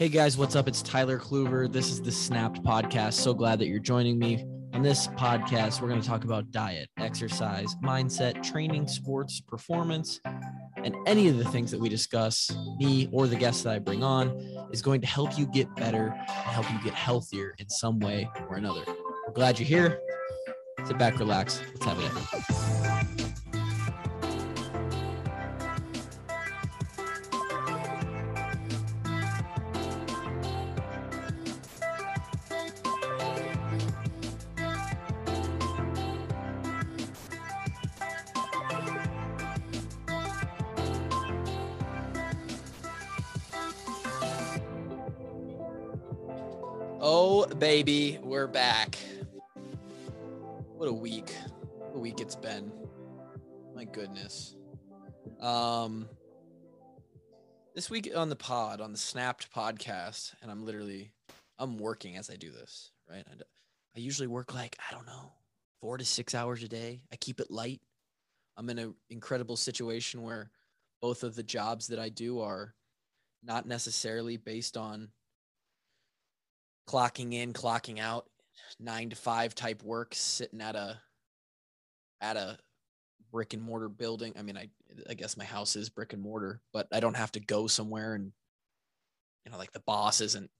Hey guys, what's up? It's Tyler Kluver. This is the Snapped podcast. So glad that you're joining me. On this podcast, we're going to talk about diet, exercise, mindset, training, sports, performance, and any of the things that we discuss, me or the guests that I bring on, is going to help you get better and help you get healthier in some way or another. We're glad you're here. Sit back, relax. Let's have it. Oh, baby, we're back. What a week. What a week it's been. My goodness. Um this week on the pod, on the Snapped podcast, and I'm literally I'm working as I do this, right? I, I usually work like, I don't know, 4 to 6 hours a day. I keep it light. I'm in an incredible situation where both of the jobs that I do are not necessarily based on clocking in, clocking out, nine to five type work, sitting at a at a brick and mortar building. I mean, I I guess my house is brick and mortar, but I don't have to go somewhere and you know, like the boss isn't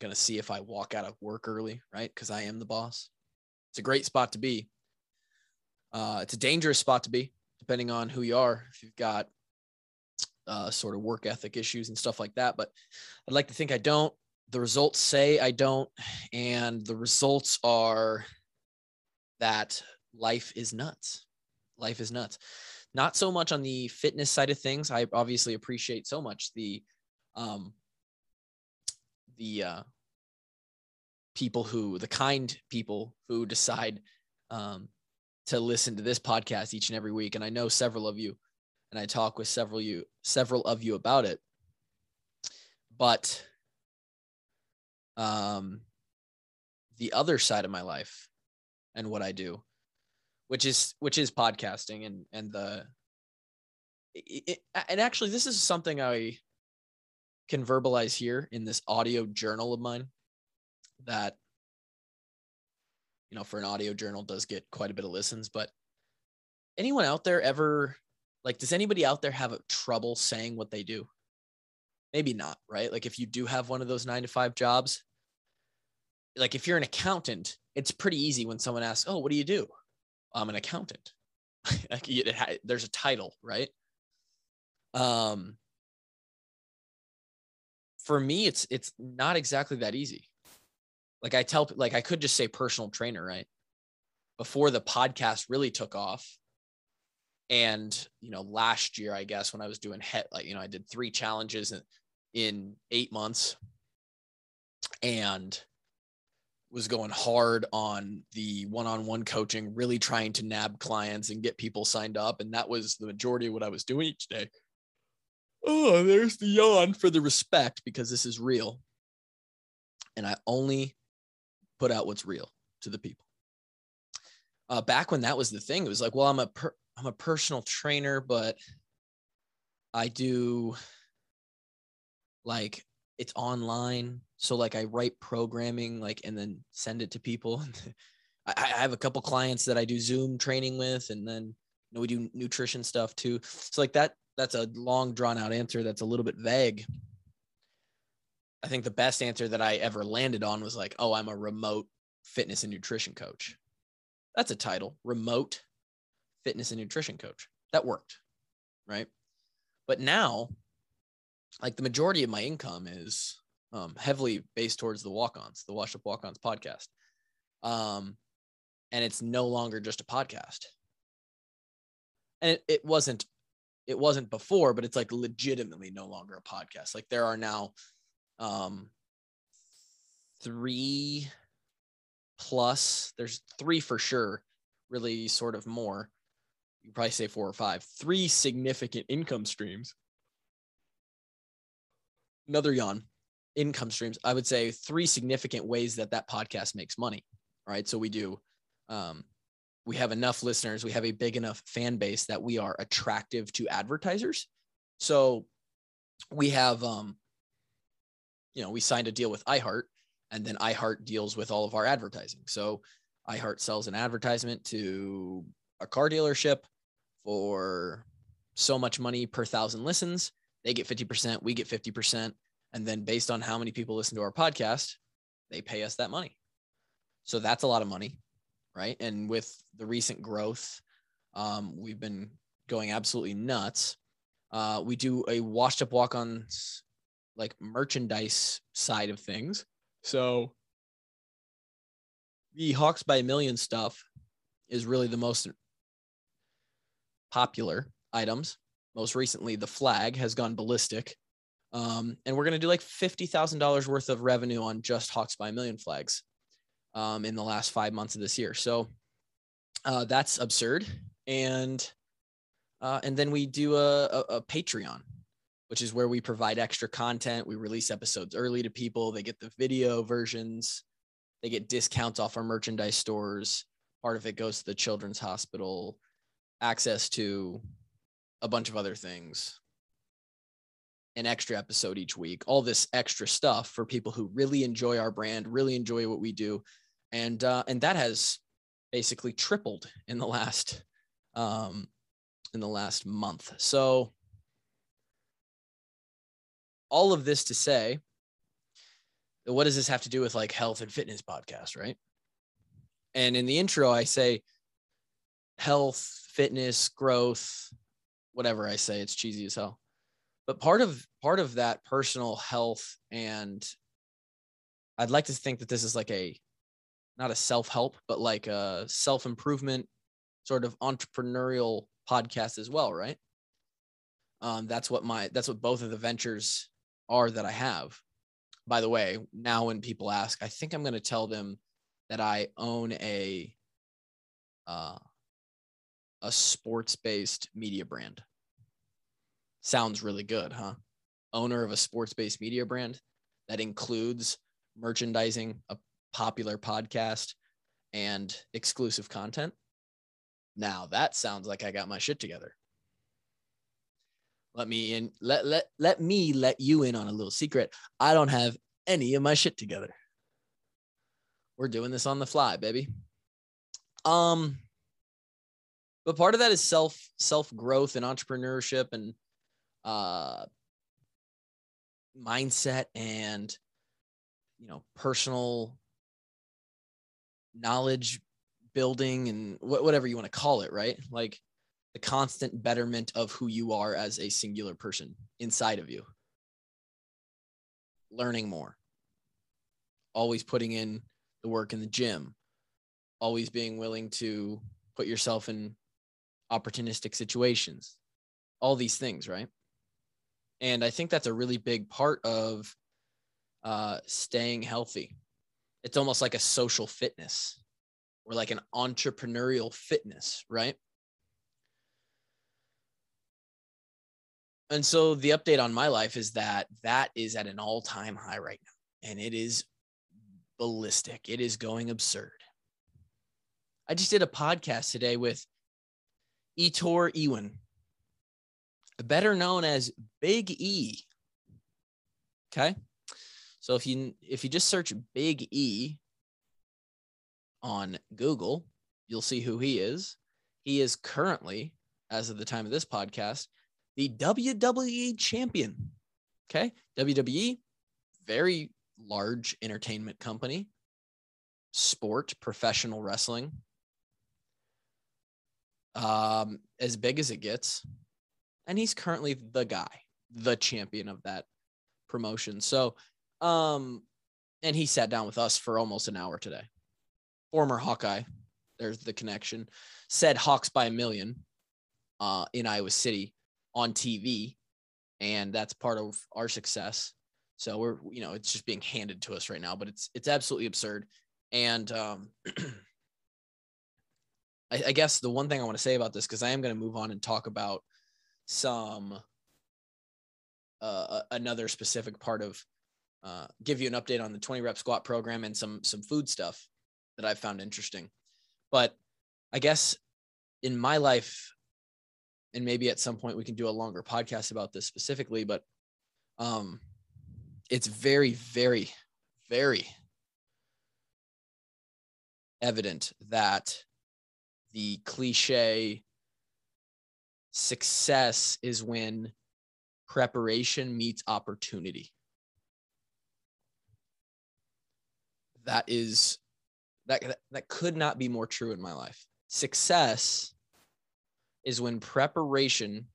gonna see if I walk out of work early, right? Because I am the boss. It's a great spot to be. Uh, it's a dangerous spot to be, depending on who you are. If you've got uh, sort of work ethic issues and stuff like that, but I'd like to think I don't the results say I don't, and the results are that life is nuts. Life is nuts. Not so much on the fitness side of things. I obviously appreciate so much the um the uh people who the kind people who decide um to listen to this podcast each and every week and I know several of you and I talk with several you several of you about it. But um, the other side of my life and what I do, which is which is podcasting and and the it, and actually this is something I can verbalize here in this audio journal of mine that you know for an audio journal does get quite a bit of listens but anyone out there ever like does anybody out there have trouble saying what they do? Maybe not right? Like if you do have one of those 9 to 5 jobs like if you're an accountant, it's pretty easy when someone asks, "Oh, what do you do?" I'm an accountant. like it, there's a title, right? Um, for me, it's it's not exactly that easy. Like I tell, like I could just say personal trainer, right? Before the podcast really took off, and you know, last year, I guess when I was doing head, like you know, I did three challenges in, in eight months, and was going hard on the one-on-one coaching, really trying to nab clients and get people signed up. And that was the majority of what I was doing each day. Oh, there's the yawn for the respect because this is real. And I only put out what's real to the people. Uh, back when that was the thing, it was like, well, I'm a per- I'm a personal trainer, but I do like it's online so like i write programming like and then send it to people. I, I, have a couple clients that i do zoom training with and then you know we do nutrition stuff too. So like that that's a long drawn out answer that's a little bit vague. I think the best answer that i ever landed on was like oh i'm a remote fitness and nutrition coach. That's a title remote fitness and nutrition coach. That worked right? But now like the majority of my income is um, heavily based towards the walk-ons, the Wash Up Walk-ons podcast. Um, and it's no longer just a podcast. And it, it wasn't it wasn't before, but it's like legitimately no longer a podcast. Like there are now um three plus, there's three for sure, really sort of more. You probably say four or five, three significant income streams another yawn income streams i would say three significant ways that that podcast makes money right so we do um, we have enough listeners we have a big enough fan base that we are attractive to advertisers so we have um you know, we signed a deal with iHeart and then iHeart deals with all of our advertising. So iHeart sells an advertisement to a car dealership for so much money per thousand listens. They get 50%, we get 50%. And then based on how many people listen to our podcast, they pay us that money. So that's a lot of money, right? And with the recent growth, um, we've been going absolutely nuts. Uh, we do a washed up walk on like merchandise side of things. So the Hawks by a Million stuff is really the most popular items. Most recently, the flag has gone ballistic. Um, and we're going to do like $50,000 worth of revenue on just Hawks by a Million flags um, in the last five months of this year. So uh, that's absurd. And uh, and then we do a, a, a Patreon, which is where we provide extra content. We release episodes early to people. They get the video versions. They get discounts off our merchandise stores. Part of it goes to the children's hospital, access to a bunch of other things, an extra episode each week, all this extra stuff for people who really enjoy our brand, really enjoy what we do. And uh, and that has basically tripled in the last um, in the last month. So all of this to say, what does this have to do with like health and fitness podcast, right? And in the intro, I say health, fitness, growth, whatever I say, it's cheesy as hell. But part of part of that personal health and I'd like to think that this is like a not a self-help, but like a self-improvement sort of entrepreneurial podcast as well, right? Um, that's what my that's what both of the ventures are that I have. By the way, now when people ask, I think I'm going to tell them that I own a uh, a sports based media brand. Sounds really good, huh? Owner of a sports based media brand that includes merchandising, a popular podcast, and exclusive content. Now that sounds like I got my shit together. Let me in let let let me let you in on a little secret. I don't have any of my shit together. We're doing this on the fly, baby. Um but part of that is self self growth and entrepreneurship and uh mindset and you know personal knowledge building and wh- whatever you want to call it, right? Like the constant betterment of who you are as a singular person inside of you. Learning more, always putting in the work in the gym, always being willing to put yourself in opportunistic situations, all these things, right? And I think that's a really big part of uh, staying healthy. It's almost like a social fitness or like an entrepreneurial fitness, right? And so the update on my life is that that is at an all time high right now. And it is ballistic. It is going absurd. I just did a podcast today with Ettore Ewen, better known as Big E. Okay. So if you if you just search Big E on Google, you'll see who he is. He is currently, as of the time of this podcast, the WWE champion. Okay. WWE, very large entertainment company, sport, professional wrestling, um, as big as it gets. And he's currently the guy, the champion of that promotion. So, um, and he sat down with us for almost an hour today former Hawkeye, there's the connection, said Hawks by a million uh, in Iowa City on TV. And that's part of our success. So we're, you know, it's just being handed to us right now, but it's it's absolutely absurd. And um, I, I guess the one thing I want to say about this, because I am going to move on and talk about some uh, another specific part of uh, give you an update on the 20 rep squat program and some some food stuff that I've found interesting. But I guess in my life, and maybe at some point we can do a longer podcast about this specifically, but um, it's very, very, very evident that the cliche success is when preparation meets opportunity. That is that that could not be more true in my life. Success is when preparation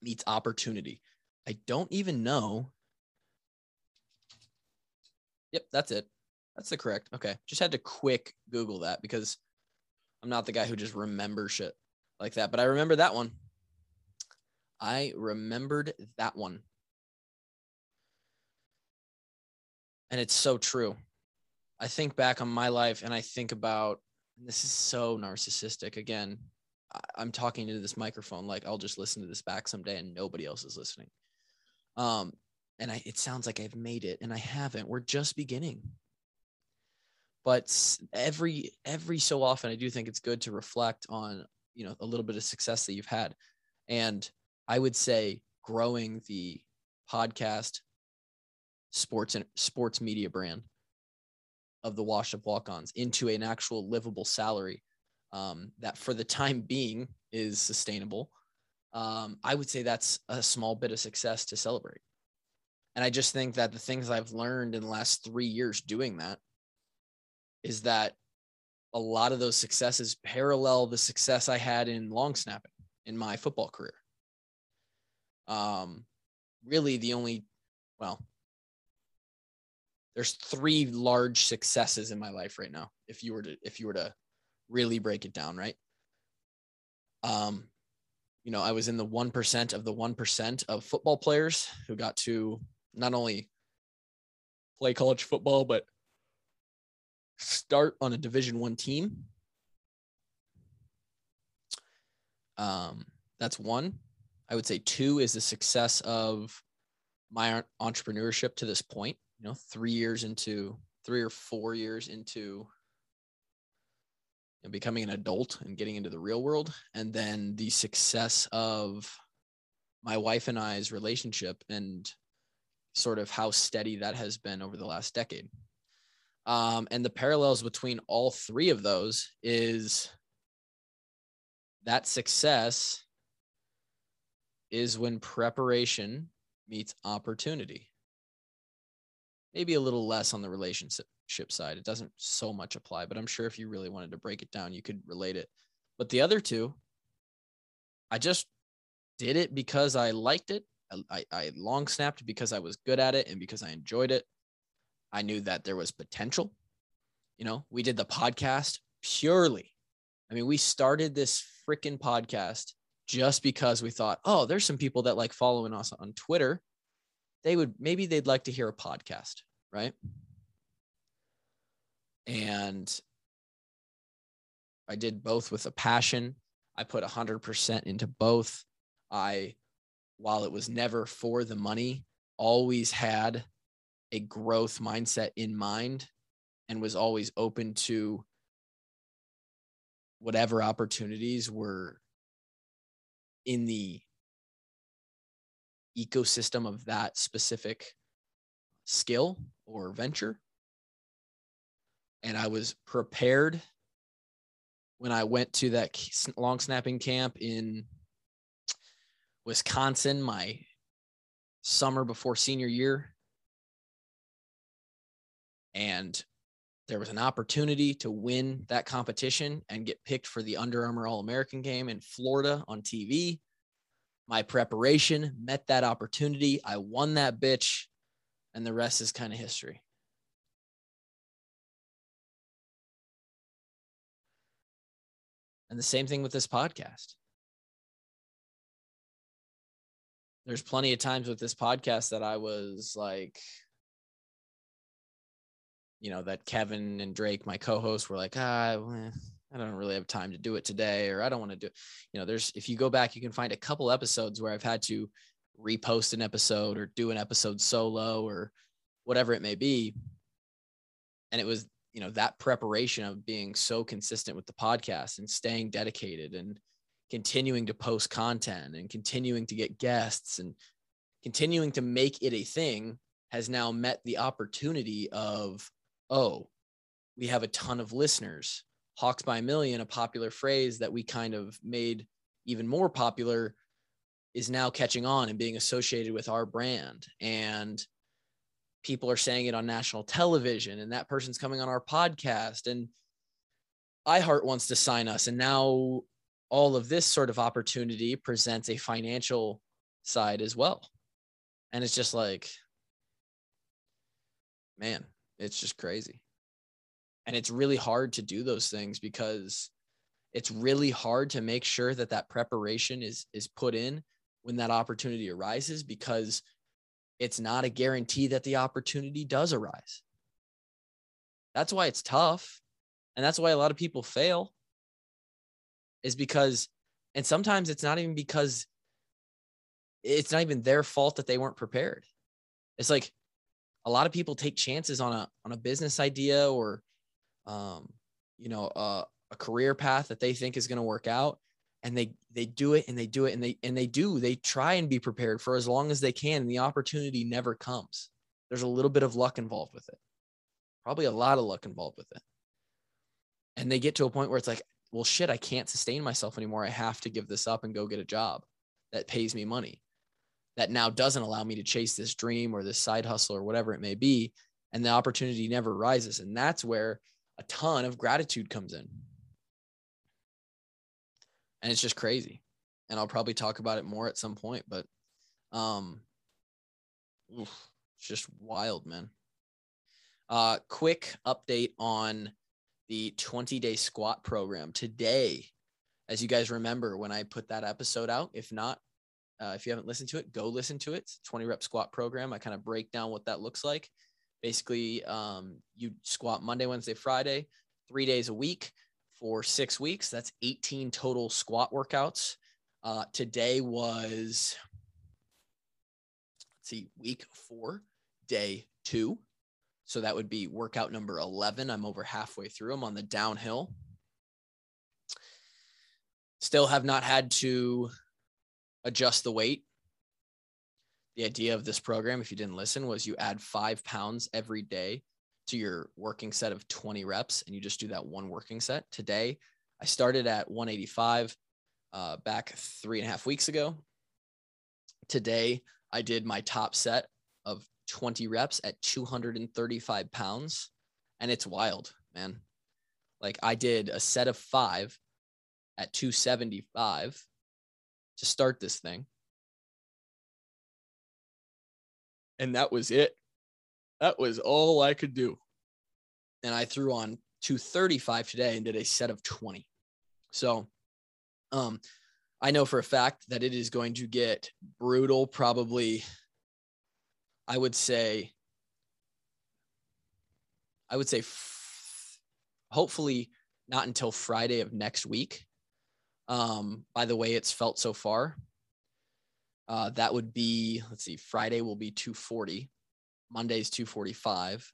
meets opportunity. I don't even know. Yep, that's it. That's the correct. Okay. Just had to quick Google that because I'm not the guy who just remembers shit like that, but I remember that one. I remembered that one. And it's so true. I think back on my life and I think about this is so narcissistic. Again, I'm talking to this microphone like I'll just listen to this back someday and nobody else is listening. Um, and I, it sounds like I've made it, and I haven't. We're just beginning. But every every so often, I do think it's good to reflect on you know a little bit of success that you've had, and I would say growing the podcast sports and sports media brand of the wash Up Walk-Ons into an actual livable salary um, that, for the time being, is sustainable. Um, I would say that's a small bit of success to celebrate. And I just think that the things I've learned in the last three years doing that is that a lot of those successes parallel the success I had in long snapping in my football career. Um, really, the only, well, there's three large successes in my life right now. If you were to, if you were to really break it down, right? Um, you know, I was in the 1% of the 1% of football players who got to not only play college football, but start on a division one team. Um, that's one. I would say two is the success of my entrepreneurship to this point. You know, three years into three or four years into becoming an adult and getting into the real world and then the success of my wife and I's relationship and sort of how steady that has been over the last decade. Um, and the parallels between all three of those is that success is when preparation meets opportunity. Maybe a little less on the relationship side. It doesn't so much apply, but I'm sure if you really wanted to break it down, you could relate it. But the other two, I just did it because I liked it. I, I long snapped because I was good at it and because I enjoyed it. I knew that there was potential. You know, we did the podcast purely. I mean, we started this freaking podcast just because we thought, oh, there's some people that like following us on Twitter. They would maybe they'd like to hear a podcast, right? and I did both with a passion. I put 100% into both. I, while it was never for the money, always had a growth mindset in mind and was always open to whatever opportunities were in the ecosystem of that specific skill or venture and I was prepared when I went to that long snapping camp in Wisconsin, my summer before senior year. And there was an opportunity to win that competition and get picked for the Under Armour All American game in Florida on TV. My preparation met that opportunity. I won that bitch, and the rest is kind of history. And the same thing with this podcast. There's plenty of times with this podcast that I was like, you know, that Kevin and Drake, my co-hosts, were like, ah, I don't really have time to do it today, or I don't want to do it. You know, there's if you go back, you can find a couple episodes where I've had to repost an episode or do an episode solo or whatever it may be. And it was you know that preparation of being so consistent with the podcast and staying dedicated and continuing to post content and continuing to get guests and continuing to make it a thing has now met the opportunity of, oh, we have a ton of listeners. Hawks by a million, a popular phrase that we kind of made even more popular, is now catching on and being associated with our brand. And people are saying it on national television, and that person's coming on our podcast. And iHeart wants to sign us. And now all of this sort of opportunity presents a financial side as well. And it's just like, man, it's just crazy. And it's really hard to do those things because it's really hard to make sure that that preparation is is put in when that opportunity arises because it's not a guarantee that the opportunity does arise. That's why it's tough. And that's why a lot of people fail is because, and sometimes it's not even because it's not even their fault that they weren't prepared. It's like a lot of people take chances on a on a business idea or um, you know a, a career path that they think is going to work out and they they do it and they do it and they and they do. They try and be prepared for as long as they can and the opportunity never comes. There's a little bit of luck involved with it. Probably a lot of luck involved with it. And they get to a point where it's like well shit i can't sustain myself anymore. I have to give this up and go get a job that pays me money that now doesn't allow me to chase this dream or this side hustle or whatever it may be and the opportunity never rises. And that's where a ton of gratitude comes in. And it's just crazy. And i'll probably talk about it more at some point but um oof, it's just wild man. Uh quick update on the 20 day squat program today. As you guys remember when i put that episode out if not uh, if you haven't listened to it go listen to it 20 rep squat program i kind of break down what that looks like basically um, you squat monday wednesday friday three days a week for six weeks. That's 18 total squat workouts. Uh, today was, let's see, week four, day two. So that would be workout number 11. I'm over halfway through. I'm on the downhill. Still have not had to adjust the weight. The idea of this program, if you didn't listen, was you add five pounds every day to your working set of 20 reps and you just do that one working set. Today, I started at 185 uh, back three and a half weeks ago. Today, I did my top set of 20 reps at 235 pounds. And it's wild, man. Like I did a set of five at 275 to start this thing. And that was it. That was all I could do. And I threw on 235 today and did a set of 20. So um I know for a fact that it is going to get brutal probably I would say I would say f- hopefully not until Friday of next week. Um, by the way, it's felt so far. Uh, that would be, let's see, Friday will be 240. Monday's 245.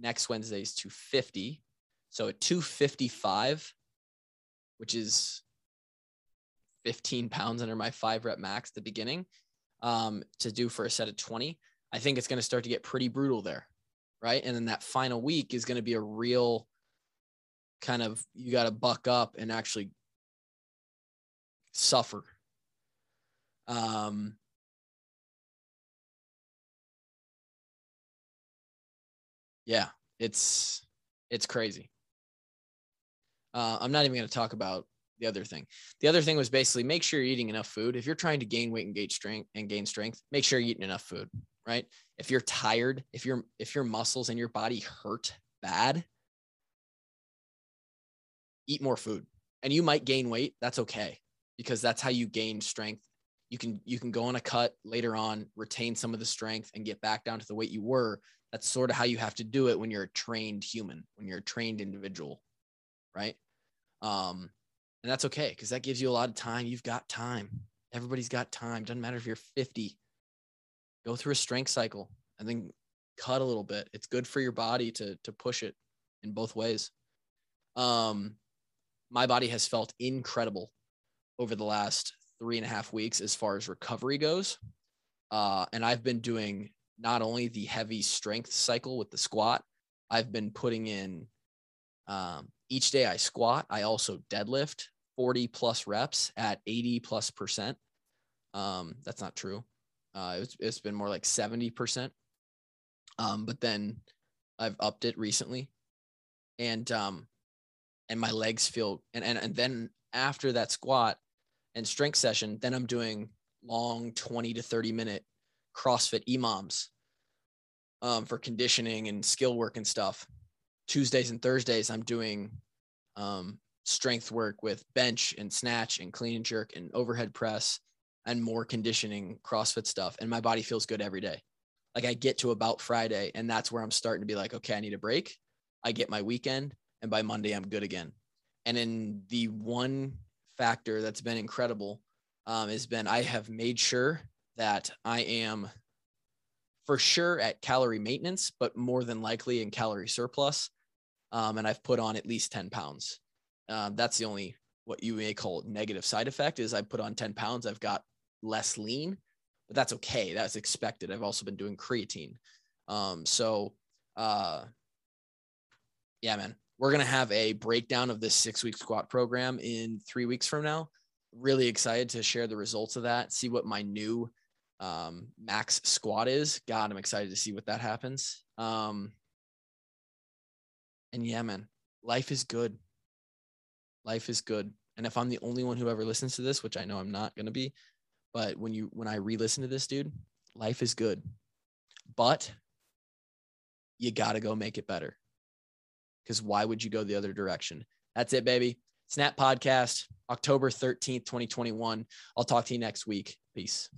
Next Wednesday's 250. So at 255, which is 15 pounds under my five rep max at the beginning, um, to do for a set of 20, I think it's going to start to get pretty brutal there. Right. And then that final week is going to be a real kind of, you got to buck up and actually suffer. Um, yeah, it's it's crazy. Uh, I'm not even going to talk about the other thing. The other thing was basically make sure you're eating enough food. If you're trying to gain weight and gain strength and gain strength, make sure you're eating enough food, right? If you're tired, if your if your muscles and your body hurt bad, eat more food. And you might gain weight, that's okay because that's how you gain strength. You can you can go on a cut later on, retain some of the strength and get back down to the weight you were that's sort of how you have to do it when you're a trained human, when you're a trained individual, right? Um, and that's okay because that gives you a lot of time. You've got time. Everybody's got time. Doesn't matter if you're 50. Go through a strength cycle and then cut a little bit. It's good for your body to to push it in both ways. Um, my body has felt incredible over the last three and a half weeks as far as recovery goes. Uh, and I've been doing not only the heavy strength cycle with the squat, I've been putting in um, each day I squat, I also deadlift 40 plus reps at 80 plus percent. Um, that's not true. Uh, it's, it's been more like 70 percent. Um, but then I've upped it recently and, um, and my legs feel, and, and, and then after that squat and strength session, then I'm doing long 20 to 30 minute CrossFit EMOMs um, for conditioning and skill work and stuff. Tuesdays and Thursdays, I'm doing um, strength work with bench and snatch and clean and jerk and overhead press and more conditioning CrossFit stuff. And my body feels good every day. Like I get to about Friday, and that's where I'm starting to be like, okay, I need a break. I get my weekend, and by Monday, I'm good again. And in the one factor that's been incredible um, has been I have made sure that I am for sure at calorie maintenance, but more than likely in calorie surplus. Um, and I've put on at least 10 pounds. Um, that's the only what you may call negative side effect is I put on 10 pounds. I've got less lean, but that's okay. That's expected. I've also been doing creatine. Um, so, uh, yeah, man, we're going to have a breakdown of this six week squat program in three weeks from now. Really excited to share the results of that, see what my new um, max squat is. God, I'm excited to see what that happens. Um, and yeah, man, life is good. Life is good. And if I'm the only one who ever listens to this, which I know I'm not going to be, but when you when I re-listen to this, dude, life is good. But you got to go make it better. Cuz why would you go the other direction? That's it, baby. Snap podcast, October 13th, 2021. I'll talk to you next week. Peace.